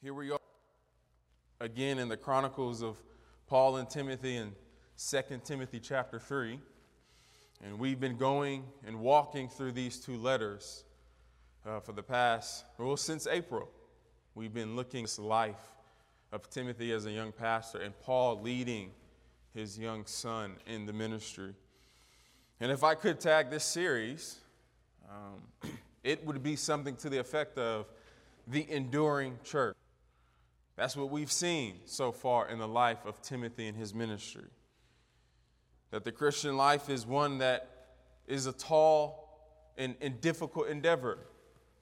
Here we are again in the Chronicles of Paul and Timothy in 2 Timothy chapter 3. And we've been going and walking through these two letters uh, for the past, well, since April. We've been looking at the life of Timothy as a young pastor and Paul leading his young son in the ministry. And if I could tag this series, um, it would be something to the effect of the enduring church. That's what we've seen so far in the life of Timothy and his ministry. That the Christian life is one that is a tall and, and difficult endeavor,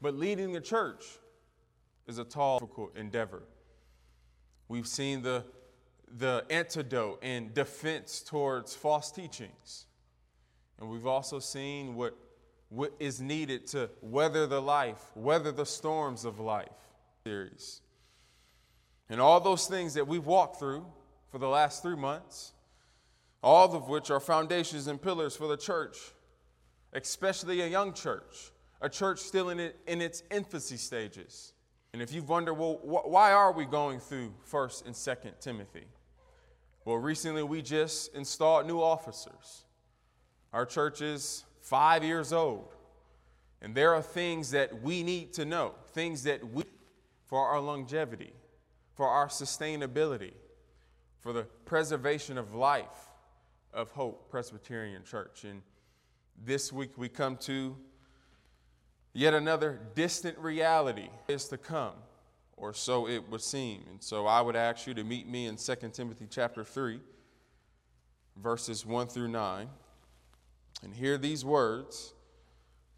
but leading the church is a tall, difficult endeavor. We've seen the, the antidote and defense towards false teachings. And we've also seen what, what is needed to weather the life, weather the storms of life series. And all those things that we've walked through for the last three months, all of which are foundations and pillars for the church, especially a young church, a church still in, it, in its infancy stages. And if you've wondered, well, wh- why are we going through 1st and 2nd Timothy? Well, recently we just installed new officers. Our church is five years old. And there are things that we need to know, things that we, for our longevity, for our sustainability, for the preservation of life of Hope Presbyterian Church. And this week we come to yet another distant reality is to come, or so it would seem. And so I would ask you to meet me in 2 Timothy chapter 3, verses 1 through 9, and hear these words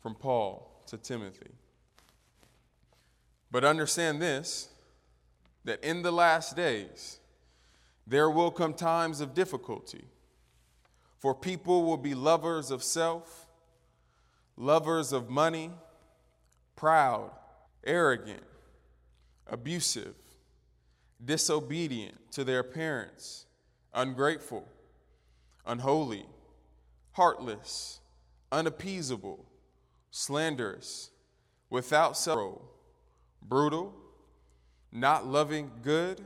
from Paul to Timothy. But understand this that in the last days there will come times of difficulty, for people will be lovers of self, lovers of money, proud, arrogant, abusive, disobedient to their parents, ungrateful, unholy, heartless, unappeasable, slanderous, without self, brutal not loving good,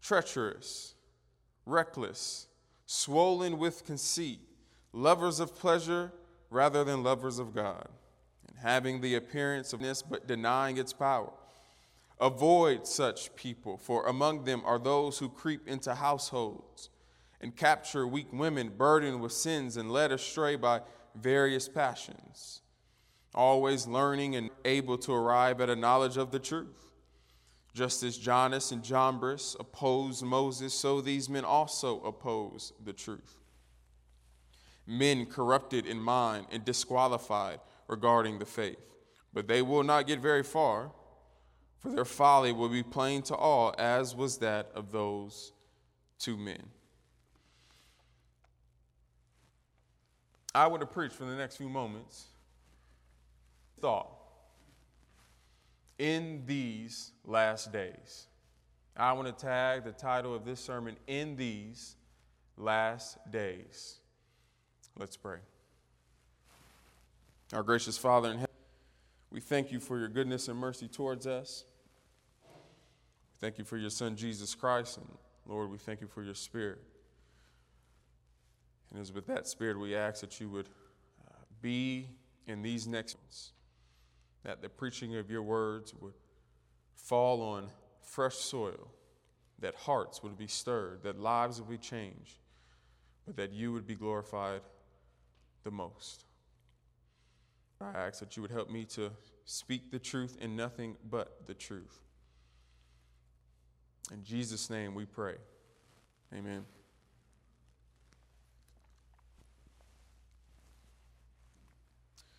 treacherous, reckless, swollen with conceit, lovers of pleasure rather than lovers of God, and having the appearance of this but denying its power. Avoid such people, for among them are those who creep into households and capture weak women burdened with sins and led astray by various passions, always learning and able to arrive at a knowledge of the truth. Just as Jannes and Jambres opposed Moses, so these men also oppose the truth. Men corrupted in mind and disqualified regarding the faith. But they will not get very far, for their folly will be plain to all, as was that of those two men. I would have preached for the next few moments thought in these last days. I want to tag the title of this sermon, In These Last Days. Let's pray. Our gracious Father in heaven, we thank you for your goodness and mercy towards us. Thank you for your Son, Jesus Christ. And Lord, we thank you for your Spirit. And as with that Spirit, we ask that you would uh, be in these next months that the preaching of your words would fall on fresh soil, that hearts would be stirred, that lives would be changed, but that you would be glorified the most. I ask that you would help me to speak the truth and nothing but the truth. In Jesus' name we pray. Amen.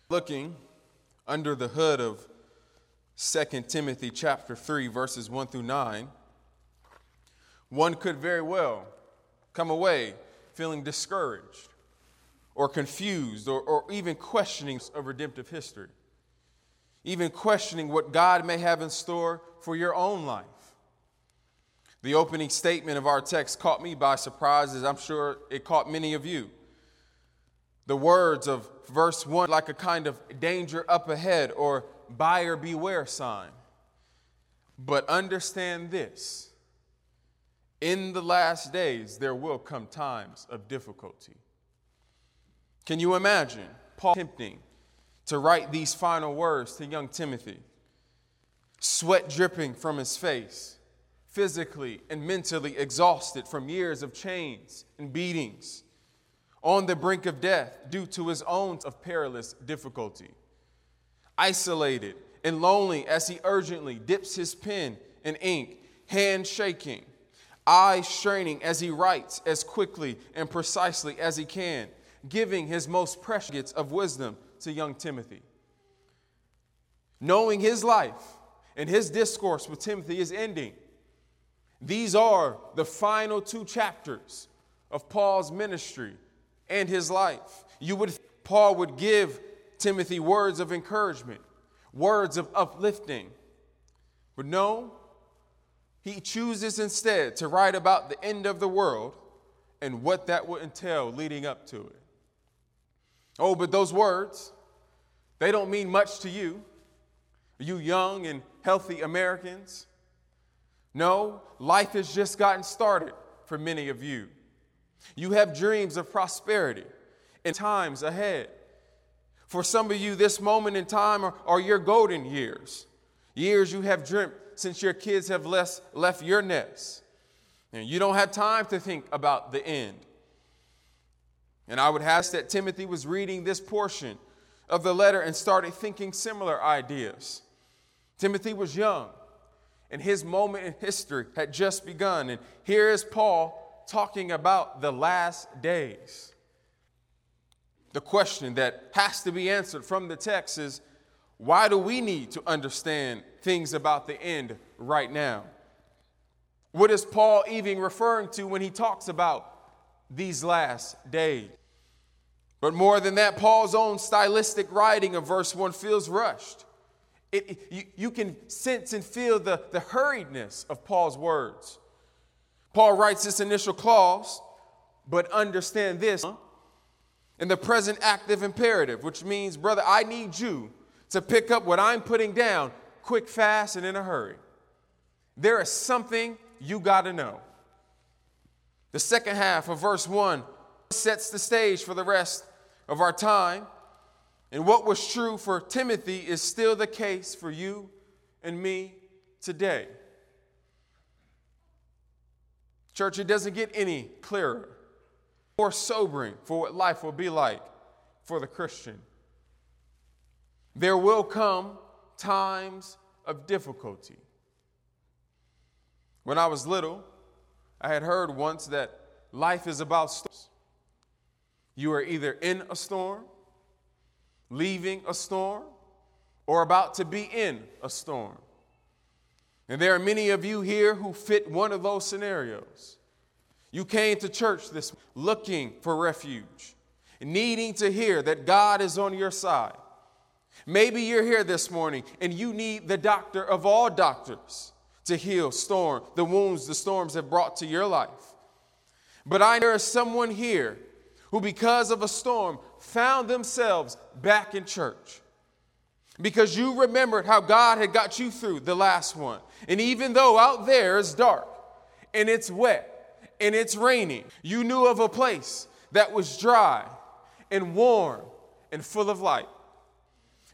Looking under the hood of 2 Timothy chapter 3 verses 1 through 9, one could very well come away feeling discouraged or confused or, or even questioning of redemptive history, even questioning what God may have in store for your own life. The opening statement of our text caught me by surprise, as I'm sure it caught many of you the words of verse 1 like a kind of danger up ahead or buyer beware sign. But understand this in the last days, there will come times of difficulty. Can you imagine Paul tempting to write these final words to young Timothy? Sweat dripping from his face, physically and mentally exhausted from years of chains and beatings, on the brink of death due to his own of perilous difficulty, isolated and lonely as he urgently dips his pen in ink, hand shaking, eyes straining as he writes as quickly and precisely as he can, giving his most precious gifts of wisdom to young Timothy. Knowing his life and his discourse with Timothy is ending. These are the final two chapters of Paul's ministry and his life. You would Paul would give Timothy words of encouragement, words of uplifting. But no, he chooses instead to write about the end of the world and what that will entail leading up to it. Oh, but those words, they don't mean much to you, you young and healthy Americans. No, life has just gotten started for many of you. You have dreams of prosperity and times ahead. For some of you, this moment in time are, are your golden years, years you have dreamt since your kids have left, left your nest. And you don't have time to think about the end. And I would ask that Timothy was reading this portion of the letter and started thinking similar ideas. Timothy was young, and his moment in history had just begun. And here is Paul talking about the last days. The question that has to be answered from the text is why do we need to understand things about the end right now? What is Paul even referring to when he talks about these last days? But more than that, Paul's own stylistic writing of verse 1 feels rushed. It, you, you can sense and feel the, the hurriedness of Paul's words. Paul writes this initial clause, but understand this in the present active imperative, which means, brother, I need you to pick up what I'm putting down quick, fast, and in a hurry. There is something you got to know. The second half of verse 1 sets the stage for the rest of our time. And what was true for Timothy is still the case for you and me today. Church, it doesn't get any clearer or sobering for what life will be like for the Christian. There will come times of difficulty. When I was little, I had heard once that life is about storms. You are either in a storm, leaving a storm, or about to be in a storm. And there are many of you here who fit one of those scenarios. You came to church this morning looking for refuge, needing to hear that God is on your side. Maybe you're here this morning and you need the doctor of all doctors to heal storm, the wounds the storms have brought to your life. But I know there is someone here who, because of a storm, found themselves back in church. Because you remembered how God had got you through the last one. And even though out there is dark and it's wet and it's raining, you knew of a place that was dry and warm and full of light.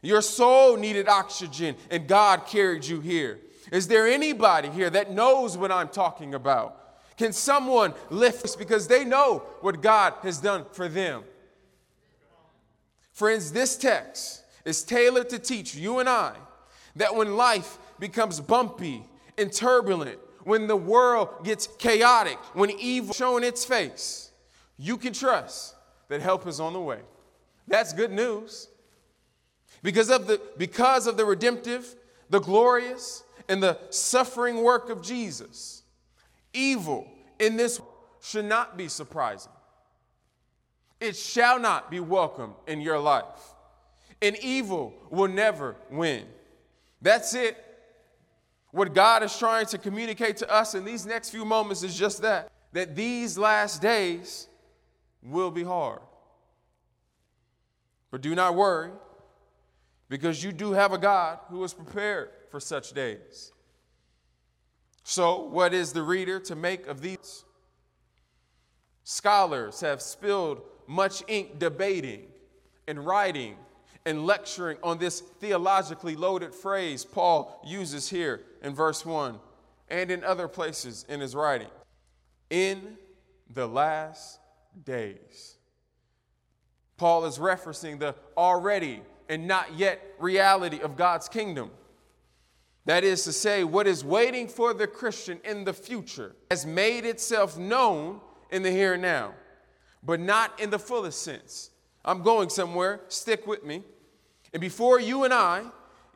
Your soul needed oxygen and God carried you here. Is there anybody here that knows what I'm talking about? Can someone lift this because they know what God has done for them? Friends, this text is tailored to teach you and I that when life becomes bumpy and turbulent, when the world gets chaotic, when evil showing its face, you can trust that help is on the way. That's good news. Because of the, because of the redemptive, the glorious, and the suffering work of Jesus, evil in this should not be surprising. It shall not be welcome in your life. And evil will never win. That's it. What God is trying to communicate to us in these next few moments is just that that these last days will be hard. But do not worry, because you do have a God who is prepared for such days. So, what is the reader to make of these? Scholars have spilled much ink debating and writing and lecturing on this theologically loaded phrase Paul uses here in verse 1 and in other places in his writing. In the last days. Paul is referencing the already and not yet reality of God's kingdom. That is to say, what is waiting for the Christian in the future has made itself known in the here and now, but not in the fullest sense. I'm going somewhere, stick with me. And before you and I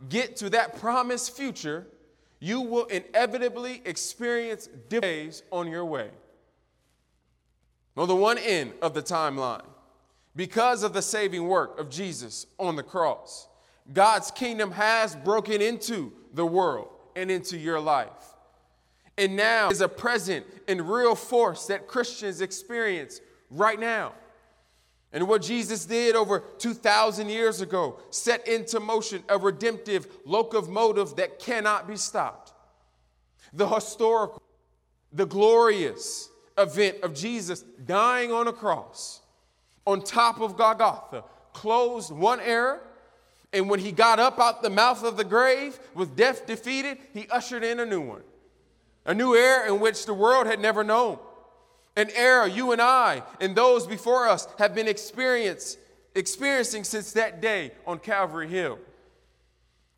get to that promised future, you will inevitably experience days on your way. On the one end of the timeline, because of the saving work of Jesus on the cross, God's kingdom has broken into the world and into your life. And now is a present and real force that Christians experience right now. And what Jesus did over 2,000 years ago set into motion a redemptive locomotive that cannot be stopped. The historical, the glorious event of Jesus dying on a cross on top of Golgotha closed one era. And when he got up out the mouth of the grave with death defeated, he ushered in a new one. A new era in which the world had never known an era you and I and those before us have been experiencing since that day on Calvary Hill.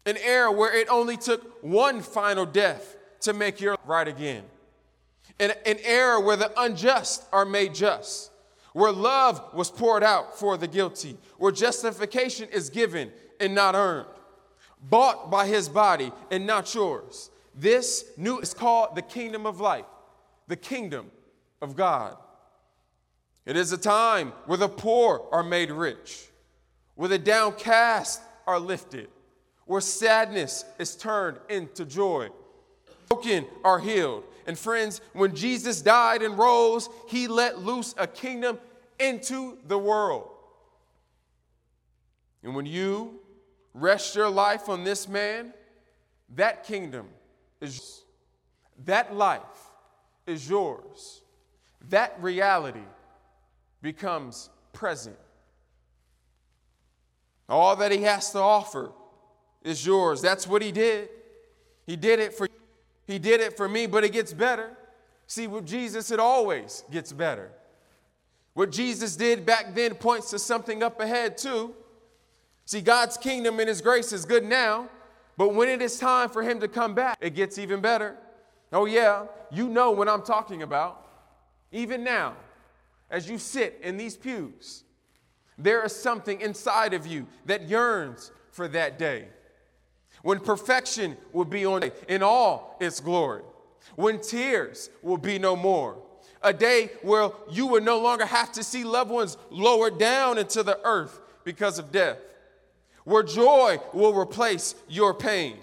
An era where it only took one final death to make your right again. An, an era where the unjust are made just, where love was poured out for the guilty, where justification is given and not earned, bought by his body and not yours. This new is called the kingdom of life, the kingdom of God. It is a time where the poor are made rich, where the downcast are lifted, where sadness is turned into joy, broken are healed. And friends, when Jesus died and rose, he let loose a kingdom into the world. And when you rest your life on this man, that kingdom is that life is yours that reality becomes present. All that he has to offer is yours. That's what he did. He did it for he did it for me, but it gets better. See, with Jesus, it always gets better. What Jesus did back then points to something up ahead, too. See, God's kingdom and His grace is good now, but when it is time for Him to come back, it gets even better. Oh, yeah, you know what I'm talking about. Even now, as you sit in these pews, there is something inside of you that yearns for that day. When perfection will be on in all its glory. When tears will be no more. A day where you will no longer have to see loved ones lowered down into the earth because of death. Where joy will replace your pain.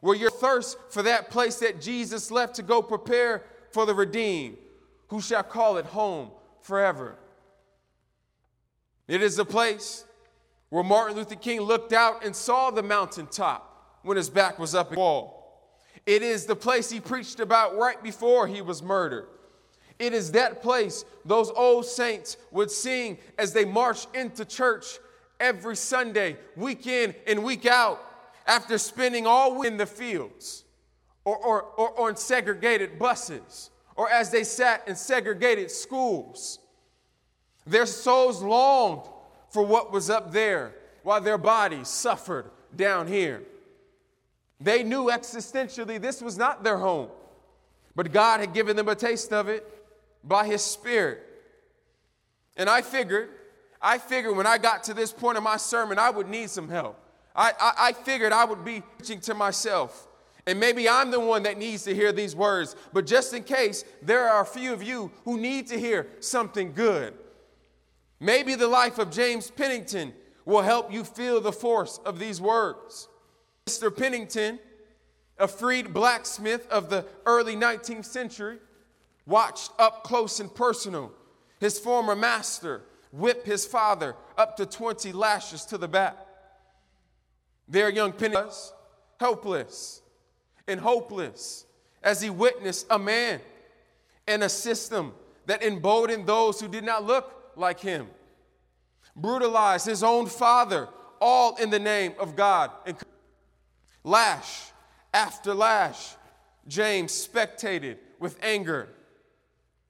Where your thirst for that place that Jesus left to go prepare for the redeemed who shall call it home forever. It is a place where Martin Luther King looked out and saw the mountaintop when his back was up against the wall. It is the place he preached about right before he was murdered. It is that place those old saints would sing as they marched into church every Sunday, week in and week out, after spending all week in the fields or, or, or on segregated buses or as they sat in segregated schools. Their souls longed for what was up there while their bodies suffered down here. They knew existentially this was not their home, but God had given them a taste of it by His Spirit. And I figured, I figured when I got to this point in my sermon, I would need some help. I, I, I figured I would be preaching to myself. And maybe I'm the one that needs to hear these words, but just in case, there are a few of you who need to hear something good. Maybe the life of James Pennington will help you feel the force of these words. Mr. Pennington, a freed blacksmith of the early 19th century, watched up close and personal his former master whip his father up to 20 lashes to the back. Their young Pennington was helpless and hopeless as he witnessed a man and a system that emboldened those who did not look like him, brutalized his own father, all in the name of God. And lash after lash, James spectated with anger,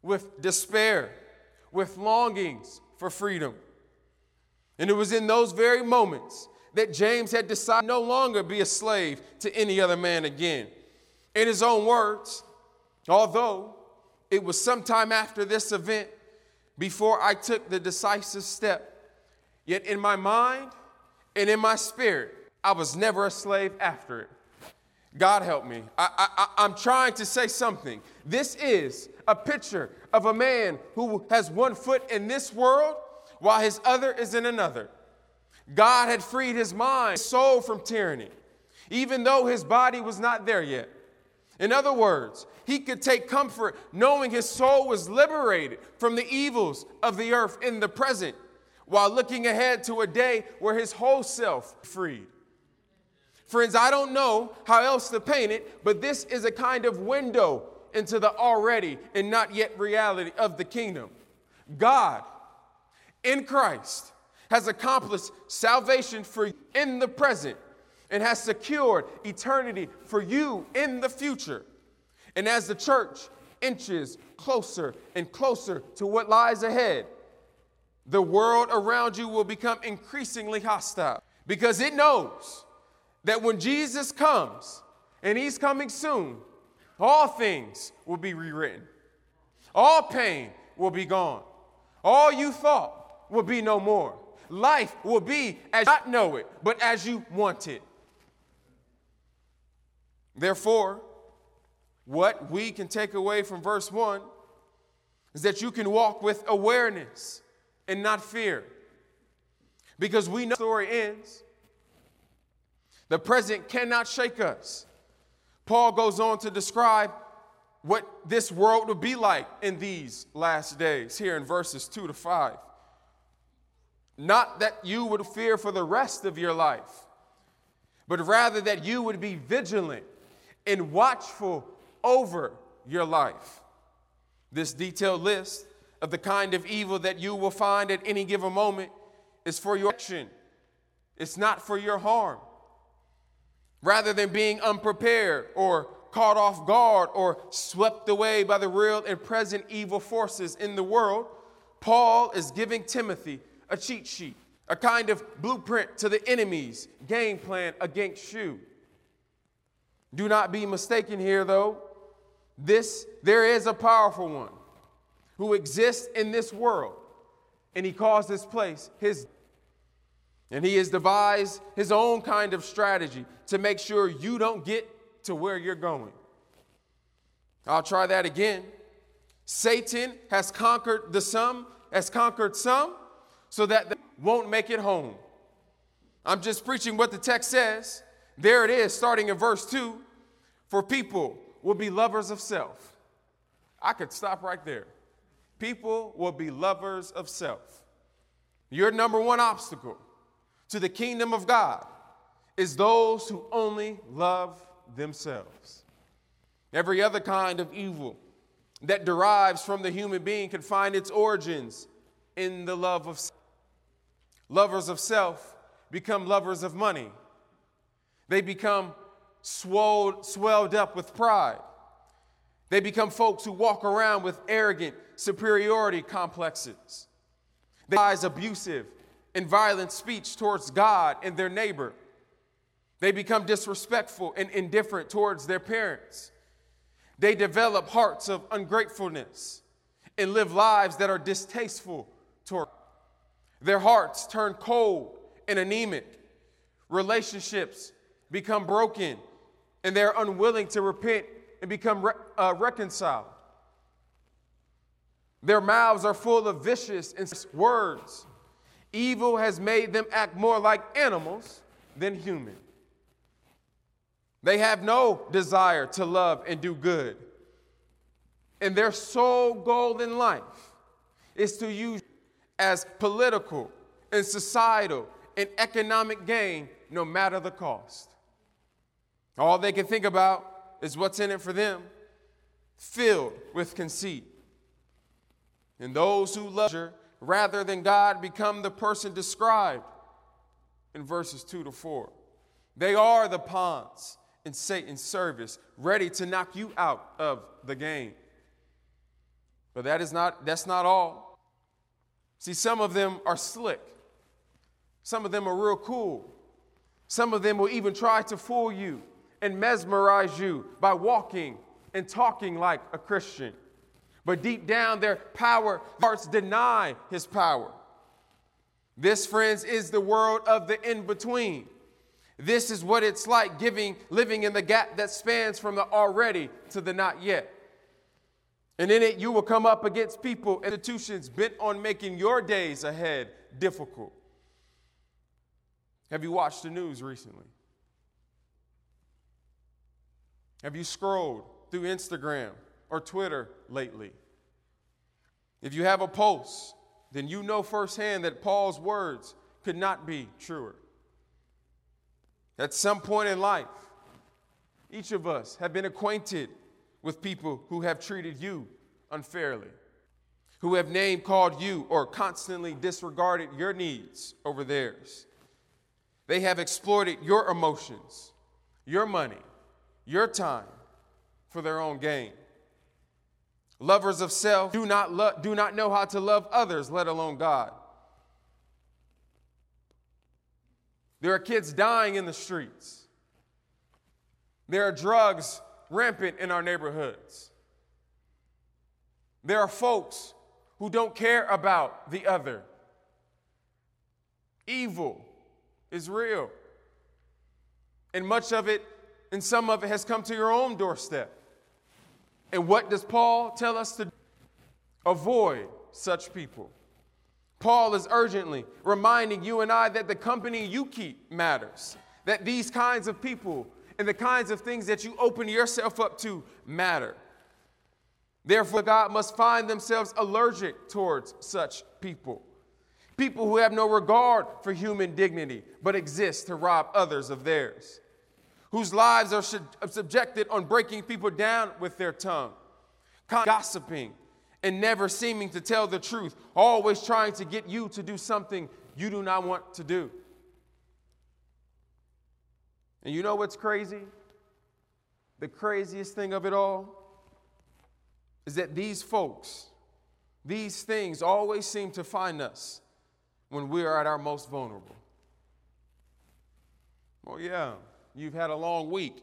with despair, with longings for freedom. And it was in those very moments that James had decided no longer be a slave to any other man again. In his own words, although it was sometime after this event before I took the decisive step, yet in my mind and in my spirit, I was never a slave after it. God help me. I, I, I'm trying to say something. This is a picture of a man who has one foot in this world while his other is in another. God had freed his mind, his soul from tyranny, even though his body was not there yet. In other words, he could take comfort knowing his soul was liberated from the evils of the earth in the present, while looking ahead to a day where his whole self freed. Friends, I don't know how else to paint it, but this is a kind of window into the already and not yet reality of the kingdom. God in Christ has accomplished salvation for you in the present and has secured eternity for you in the future. And as the church inches closer and closer to what lies ahead, the world around you will become increasingly hostile because it knows that when Jesus comes, and he's coming soon, all things will be rewritten. All pain will be gone. All you thought will be no more. Life will be as you not know it, but as you want it. Therefore, what we can take away from verse 1 is that you can walk with awareness and not fear. Because we know the story ends. The present cannot shake us. Paul goes on to describe what this world will be like in these last days here in verses 2 to 5. Not that you would fear for the rest of your life, but rather that you would be vigilant and watchful over your life. This detailed list of the kind of evil that you will find at any given moment is for your action, it's not for your harm. Rather than being unprepared or caught off guard or swept away by the real and present evil forces in the world, Paul is giving Timothy a cheat sheet, a kind of blueprint to the enemy's game plan against you. Do not be mistaken here, though. This, there is a powerful one who exists in this world, and he calls this place his. And he has devised his own kind of strategy to make sure you don't get to where you're going. I'll try that again. Satan has conquered the some, has conquered some, so that they won't make it home. I'm just preaching what the text says. There it is, starting in verse 2. For people will be lovers of self. I could stop right there. People will be lovers of self. Your number one obstacle to the kingdom of God is those who only love themselves. Every other kind of evil that derives from the human being can find its origins in the love of self. Lovers of self become lovers of money. They become swelled, swelled up with pride. They become folks who walk around with arrogant superiority complexes. They use abusive and violent speech towards God and their neighbor. They become disrespectful and indifferent towards their parents. They develop hearts of ungratefulness and live lives that are distasteful their hearts turn cold and anemic. Relationships become broken, and they're unwilling to repent and become re- uh, reconciled. Their mouths are full of vicious and words. Evil has made them act more like animals than human. They have no desire to love and do good. And their sole goal in life is to use as political and societal and economic gain no matter the cost. All they can think about is what's in it for them filled with conceit. And those who love rather than God become the person described in verses 2 to 4. They are the pawns in Satan's service, ready to knock you out of the game. But that is not that's not all. See, some of them are slick. Some of them are real cool. Some of them will even try to fool you and mesmerize you by walking and talking like a Christian. But deep down, their power hearts deny his power. This, friends, is the world of the in between. This is what it's like giving, living in the gap that spans from the already to the not yet. And in it, you will come up against people, institutions bent on making your days ahead difficult. Have you watched the news recently? Have you scrolled through Instagram or Twitter lately? If you have a pulse, then you know firsthand that Paul's words could not be truer. At some point in life, each of us have been acquainted with people who have treated you unfairly, who have name called you or constantly disregarded your needs over theirs. They have exploited your emotions, your money, your time for their own gain. Lovers of self do not, lo- do not know how to love others, let alone God. There are kids dying in the streets. There are drugs rampant in our neighborhoods. There are folks who don't care about the other. Evil is real. And much of it, and some of it, has come to your own doorstep. And what does Paul tell us to do? Avoid such people. Paul is urgently reminding you and I that the company you keep matters, that these kinds of people and the kinds of things that you open yourself up to matter. Therefore, God must find themselves allergic towards such people. People who have no regard for human dignity, but exist to rob others of theirs. Whose lives are subjected on breaking people down with their tongue, gossiping, and never seeming to tell the truth, always trying to get you to do something you do not want to do. And you know what's crazy? The craziest thing of it all is that these folks, these things always seem to find us when we are at our most vulnerable. Well, yeah, you've had a long week.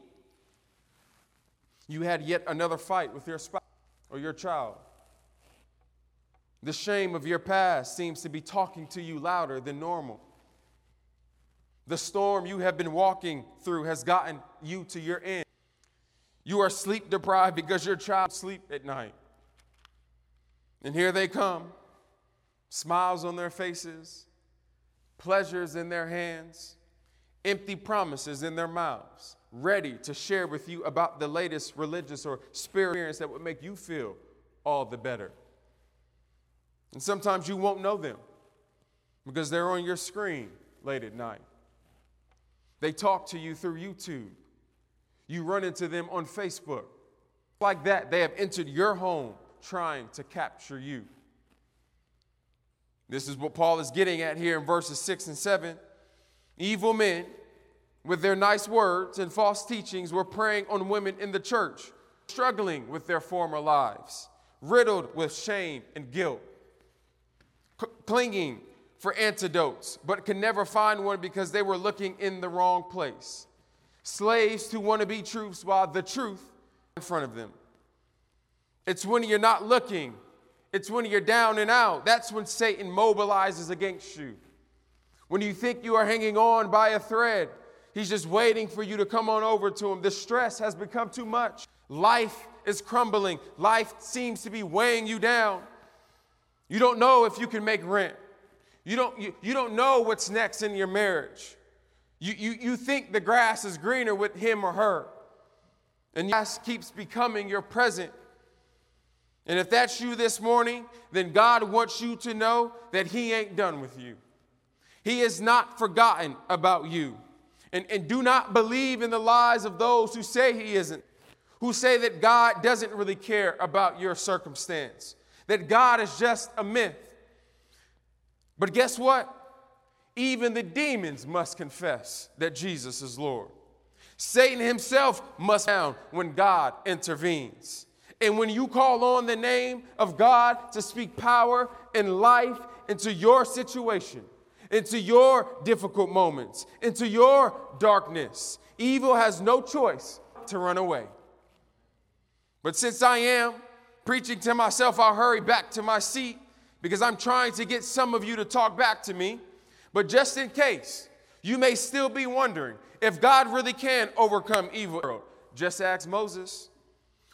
You had yet another fight with your spouse or your child. The shame of your past seems to be talking to you louder than normal. The storm you have been walking through has gotten you to your end. You are sleep deprived because your child sleep at night. And here they come, smiles on their faces, pleasures in their hands, empty promises in their mouths, ready to share with you about the latest religious or spiritual experience that would make you feel all the better. And sometimes you won't know them because they're on your screen late at night. They talk to you through YouTube. You run into them on Facebook. Like that, they have entered your home trying to capture you. This is what Paul is getting at here in verses 6 and 7. Evil men, with their nice words and false teachings, were preying on women in the church, struggling with their former lives, riddled with shame and guilt clinging for antidotes, but can never find one because they were looking in the wrong place. Slaves who want to be truths while the truth in front of them. It's when you're not looking, it's when you're down and out. That's when Satan mobilizes against you. When you think you are hanging on by a thread, he's just waiting for you to come on over to him. The stress has become too much. Life is crumbling, life seems to be weighing you down. You don't know if you can make rent. You don't, you, you don't know what's next in your marriage. You, you, you think the grass is greener with him or her. And grass keeps becoming your present. And if that's you this morning, then God wants you to know that He ain't done with you. He has not forgotten about you. And, and do not believe in the lies of those who say He isn't, who say that God doesn't really care about your circumstance, that God is just a myth. But guess what? Even the demons must confess that Jesus is Lord. Satan himself must down when God intervenes. And when you call on the name of God to speak power and life into your situation, into your difficult moments, into your darkness, evil has no choice to run away. But since I am preaching to myself, I'll hurry back to my seat because I'm trying to get some of you to talk back to me. But just in case, you may still be wondering if God really can overcome evil. Just ask Moses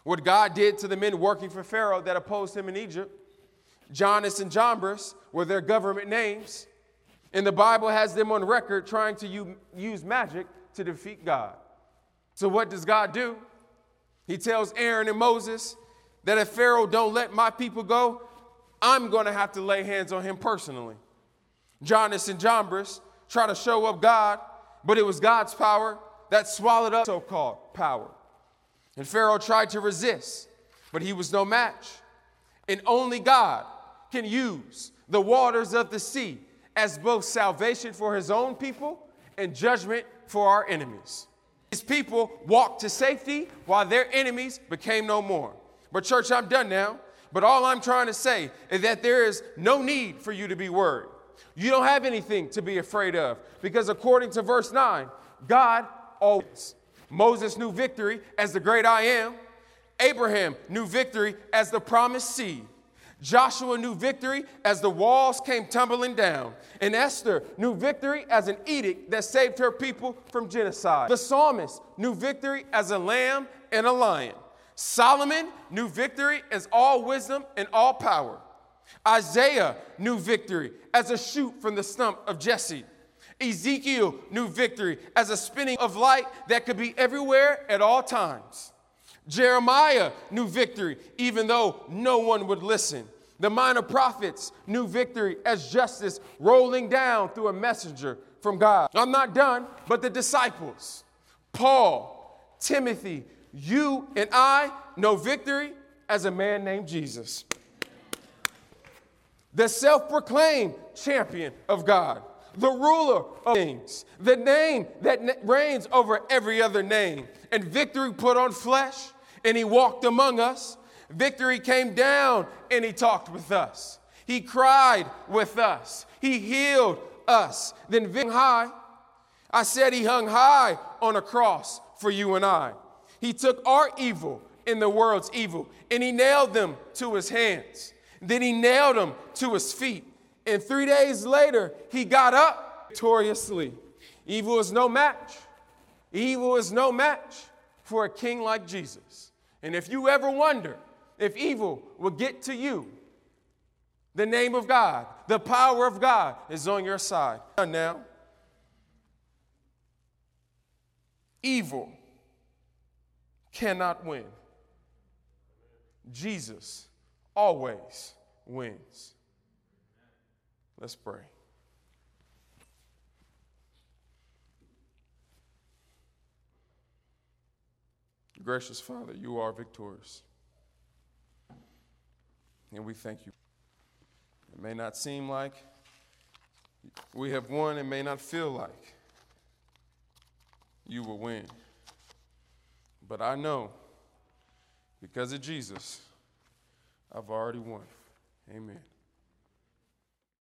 what God did to the men working for Pharaoh that opposed him in Egypt. Jannes and Jambres were their government names, and the Bible has them on record trying to use magic to defeat God. So, what does God do? He tells Aaron and Moses that if Pharaoh don't let my people go, I'm going to have to lay hands on him personally. Jannes and Jambres try to show up God, but it was God's power that swallowed up so called power. And Pharaoh tried to resist, but he was no match. And only God can use the waters of the sea as both salvation for his own people and judgment for our enemies. His people walked to safety while their enemies became no more. But, church, I'm done now. But all I'm trying to say is that there is no need for you to be worried. You don't have anything to be afraid of because, according to verse 9, God always. Moses knew victory as the great I am. Abraham knew victory as the promised seed. Joshua knew victory as the walls came tumbling down. And Esther knew victory as an edict that saved her people from genocide. The psalmist knew victory as a lamb and a lion. Solomon knew victory as all wisdom and all power. Isaiah knew victory as a shoot from the stump of Jesse. Ezekiel knew victory as a spinning of light that could be everywhere at all times. Jeremiah knew victory even though no one would listen. The minor prophets knew victory as justice rolling down through a messenger from God. I'm not done, but the disciples, Paul, Timothy, you and I know victory as a man named Jesus. The self proclaimed champion of God, the ruler of things, the name that reigns over every other name, and victory put on flesh, and he walked among us Victory came down and he talked with us. He cried with us. He healed us. Then high. I said he hung high on a cross for you and I. He took our evil in the world's evil and he nailed them to his hands. Then he nailed them to his feet. And three days later, he got up victoriously. Evil is no match. Evil is no match for a king like Jesus. And if you ever wonder if evil will get to you, the name of God, the power of God is on your side. Now, evil cannot win. Jesus always wins. Let's pray. Gracious Father, you are victorious. And we thank you. It may not seem like we have won, it may not feel like you will win. But I know because of Jesus, I've already won. Amen.